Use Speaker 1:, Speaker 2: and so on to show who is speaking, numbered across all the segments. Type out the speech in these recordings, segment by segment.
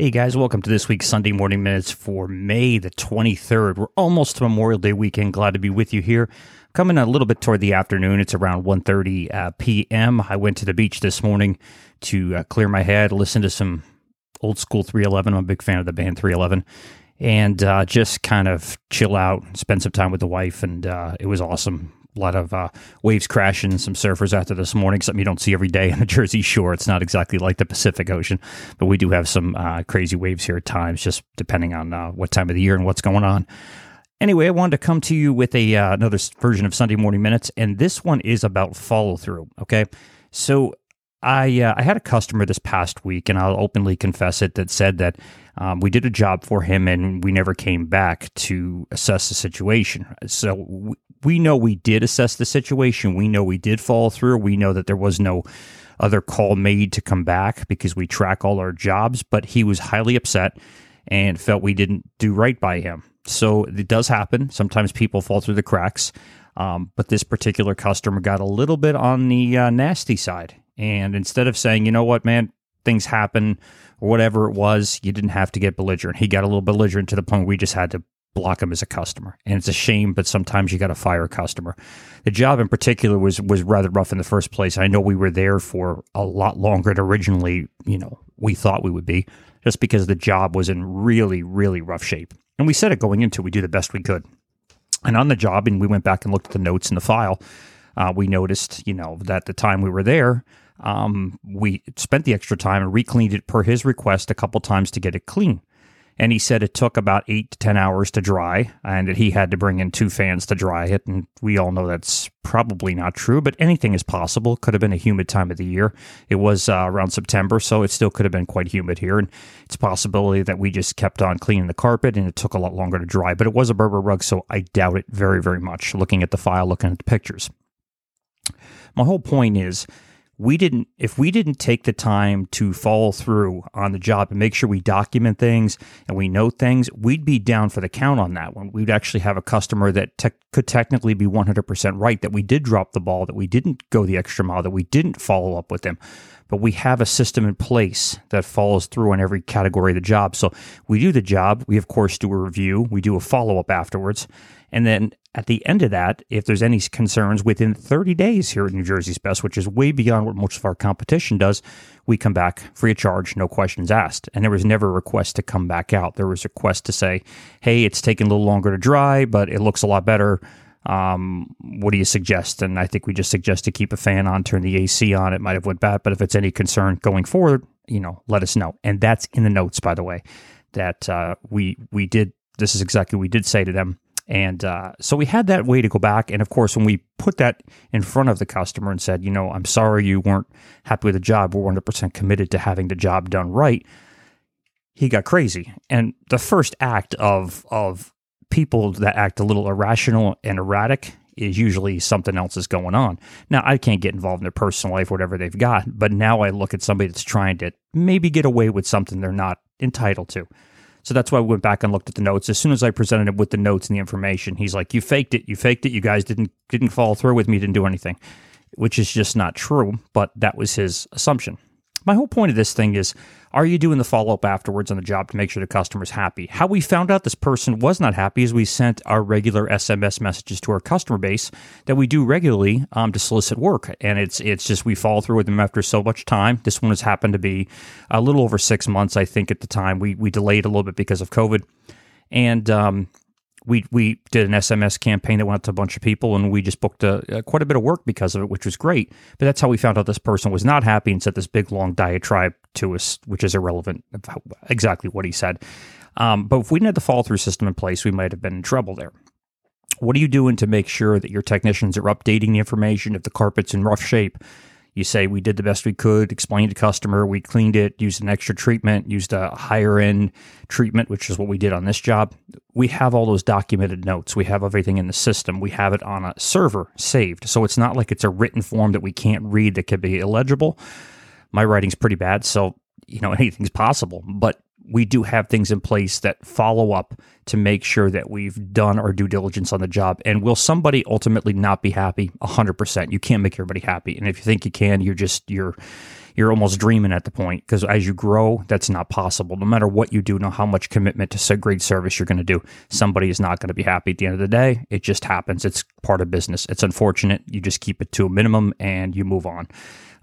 Speaker 1: Hey guys, welcome to this week's Sunday Morning Minutes for May the 23rd. We're almost to Memorial Day weekend. Glad to be with you here. Coming a little bit toward the afternoon. It's around 1.30 uh, p.m. I went to the beach this morning to uh, clear my head, listen to some old school 311. I'm a big fan of the band 311. And uh, just kind of chill out, spend some time with the wife, and uh, it was awesome a lot of uh, waves crashing, some surfers out there this morning, something you don't see every day on the Jersey Shore. It's not exactly like the Pacific Ocean, but we do have some uh, crazy waves here at times, just depending on uh, what time of the year and what's going on. Anyway, I wanted to come to you with a uh, another version of Sunday Morning Minutes, and this one is about follow through. Okay, so I uh, I had a customer this past week, and I'll openly confess it, that said that um, we did a job for him, and we never came back to assess the situation. So we know we did assess the situation. We know we did follow through. We know that there was no other call made to come back because we track all our jobs, but he was highly upset and felt we didn't do right by him. So it does happen. Sometimes people fall through the cracks. Um, but this particular customer got a little bit on the uh, nasty side. And instead of saying, you know what, man, things happen or whatever it was, you didn't have to get belligerent. He got a little belligerent to the point we just had to block him as a customer. And it's a shame, but sometimes you got to fire a customer. The job in particular was was rather rough in the first place. I know we were there for a lot longer than originally, you know, we thought we would be, just because the job was in really, really rough shape. And we said it going into, we do the best we could. And on the job, and we went back and looked at the notes in the file. Uh, we noticed, you know, that the time we were there, um, we spent the extra time and recleaned it per his request a couple times to get it clean and he said it took about eight to 10 hours to dry and that he had to bring in two fans to dry it. And we all know that's probably not true, but anything is possible. Could have been a humid time of the year. It was uh, around September, so it still could have been quite humid here. And it's a possibility that we just kept on cleaning the carpet and it took a lot longer to dry, but it was a Berber rug, so I doubt it very, very much looking at the file, looking at the pictures. My whole point is we didn't if we didn't take the time to follow through on the job and make sure we document things and we note things we'd be down for the count on that one. We'd actually have a customer that te- could technically be 100% right that we did drop the ball that we didn't go the extra mile that we didn't follow up with them. But we have a system in place that follows through on every category of the job. So we do the job. We of course do a review. We do a follow-up afterwards. And then at the end of that, if there's any concerns within 30 days here at New Jersey's Best, which is way beyond what most of our competition does, we come back free of charge, no questions asked. And there was never a request to come back out. There was a request to say, hey, it's taking a little longer to dry, but it looks a lot better. Um, what do you suggest? And I think we just suggest to keep a fan on, turn the AC on. It might have went bad, but if it's any concern going forward, you know, let us know. And that's in the notes, by the way, that uh, we we did. This is exactly what we did say to them and uh, so we had that way to go back. And of course, when we put that in front of the customer and said, you know, I'm sorry you weren't happy with the job, we're 100% committed to having the job done right, he got crazy. And the first act of, of people that act a little irrational and erratic is usually something else is going on. Now, I can't get involved in their personal life, whatever they've got, but now I look at somebody that's trying to maybe get away with something they're not entitled to. So that's why I went back and looked at the notes. As soon as I presented him with the notes and the information, he's like, "You faked it. You faked it. You guys didn't didn't follow through with me. Didn't do anything," which is just not true. But that was his assumption. My whole point of this thing is are you doing the follow up afterwards on the job to make sure the customer's happy? How we found out this person was not happy is we sent our regular SMS messages to our customer base that we do regularly um, to solicit work, and it's it's just we follow through with them after so much time. This one has happened to be a little over six months, I think, at the time. We we delayed a little bit because of COVID, and um, we we did an SMS campaign that went out to a bunch of people, and we just booked a, a, quite a bit of work because of it, which was great. But that's how we found out this person was not happy and said this big long diatribe to us, which is irrelevant exactly what he said. Um, but if we didn't have the follow through system in place, we might have been in trouble there. What are you doing to make sure that your technicians are updating the information if the carpet's in rough shape? You say we did the best we could, explained to customer, we cleaned it, used an extra treatment, used a higher end treatment, which is what we did on this job. We have all those documented notes. We have everything in the system. We have it on a server saved. So it's not like it's a written form that we can't read that could be illegible. My writing's pretty bad, so you know anything's possible. But we do have things in place that follow up to make sure that we've done our due diligence on the job. And will somebody ultimately not be happy? 100%. You can't make everybody happy. And if you think you can, you're just, you're, you're almost dreaming at the point because as you grow, that's not possible. No matter what you do, no how much commitment to great service you're going to do, somebody is not going to be happy at the end of the day. It just happens. It's part of business. It's unfortunate. You just keep it to a minimum and you move on.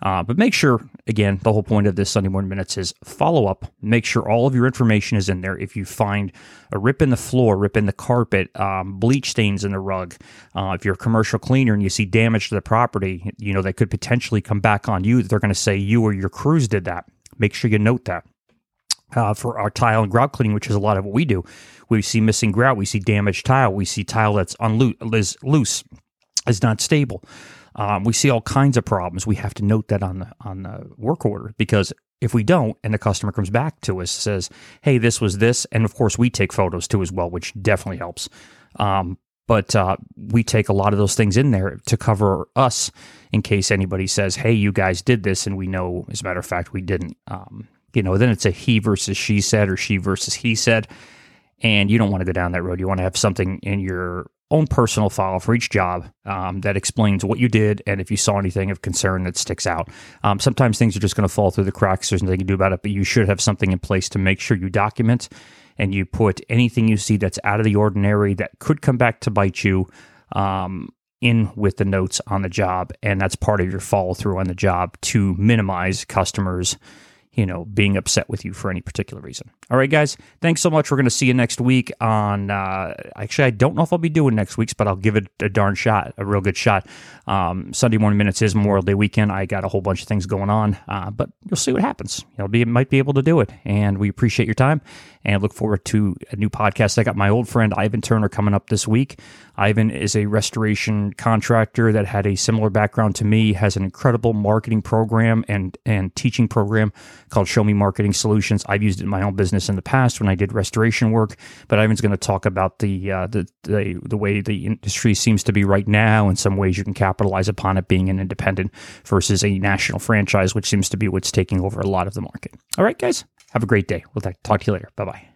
Speaker 1: Uh, but make sure, again, the whole point of this Sunday Morning Minutes is follow up. Make sure all of your information is in there. If you find a rip in the floor, rip in the carpet, um, bleach stains in the rug, uh, if you're a commercial cleaner and you see damage to the property, you know, that could potentially come back on you, they're going to say you or your crews did that. Make sure you note that. Uh, for our tile and grout cleaning, which is a lot of what we do, we see missing grout, we see damaged tile, we see tile that's unloose, is loose, is not stable. Um, we see all kinds of problems. We have to note that on the on the work order because if we don't, and the customer comes back to us says, "Hey, this was this," and of course we take photos too as well, which definitely helps. Um, but uh, we take a lot of those things in there to cover us in case anybody says, "Hey, you guys did this," and we know, as a matter of fact, we didn't. Um, you know, then it's a he versus she said or she versus he said, and you don't want to go down that road. You want to have something in your own personal file for each job um, that explains what you did and if you saw anything of concern that sticks out. Um, sometimes things are just going to fall through the cracks. There's nothing you can do about it, but you should have something in place to make sure you document and you put anything you see that's out of the ordinary that could come back to bite you um, in with the notes on the job. And that's part of your follow through on the job to minimize customers you know, being upset with you for any particular reason. All right, guys, thanks so much. We're going to see you next week on. Uh, actually, I don't know if I'll be doing next week's, but I'll give it a darn shot, a real good shot. Um, Sunday morning minutes is Memorial Day weekend. I got a whole bunch of things going on, uh, but you'll see what happens. You'll be might be able to do it, and we appreciate your time and look forward to a new podcast. I got my old friend Ivan Turner coming up this week. Ivan is a restoration contractor that had a similar background to me, has an incredible marketing program and and teaching program called Show Me Marketing Solutions. I've used it in my own business in the past when I did restoration work, but Ivan's going to talk about the, uh, the the the way the industry seems to be right now and some ways you can capitalize upon it being an independent versus a national franchise, which seems to be what's taking over a lot of the market. All right, guys, have a great day. We'll talk to you later. Bye bye.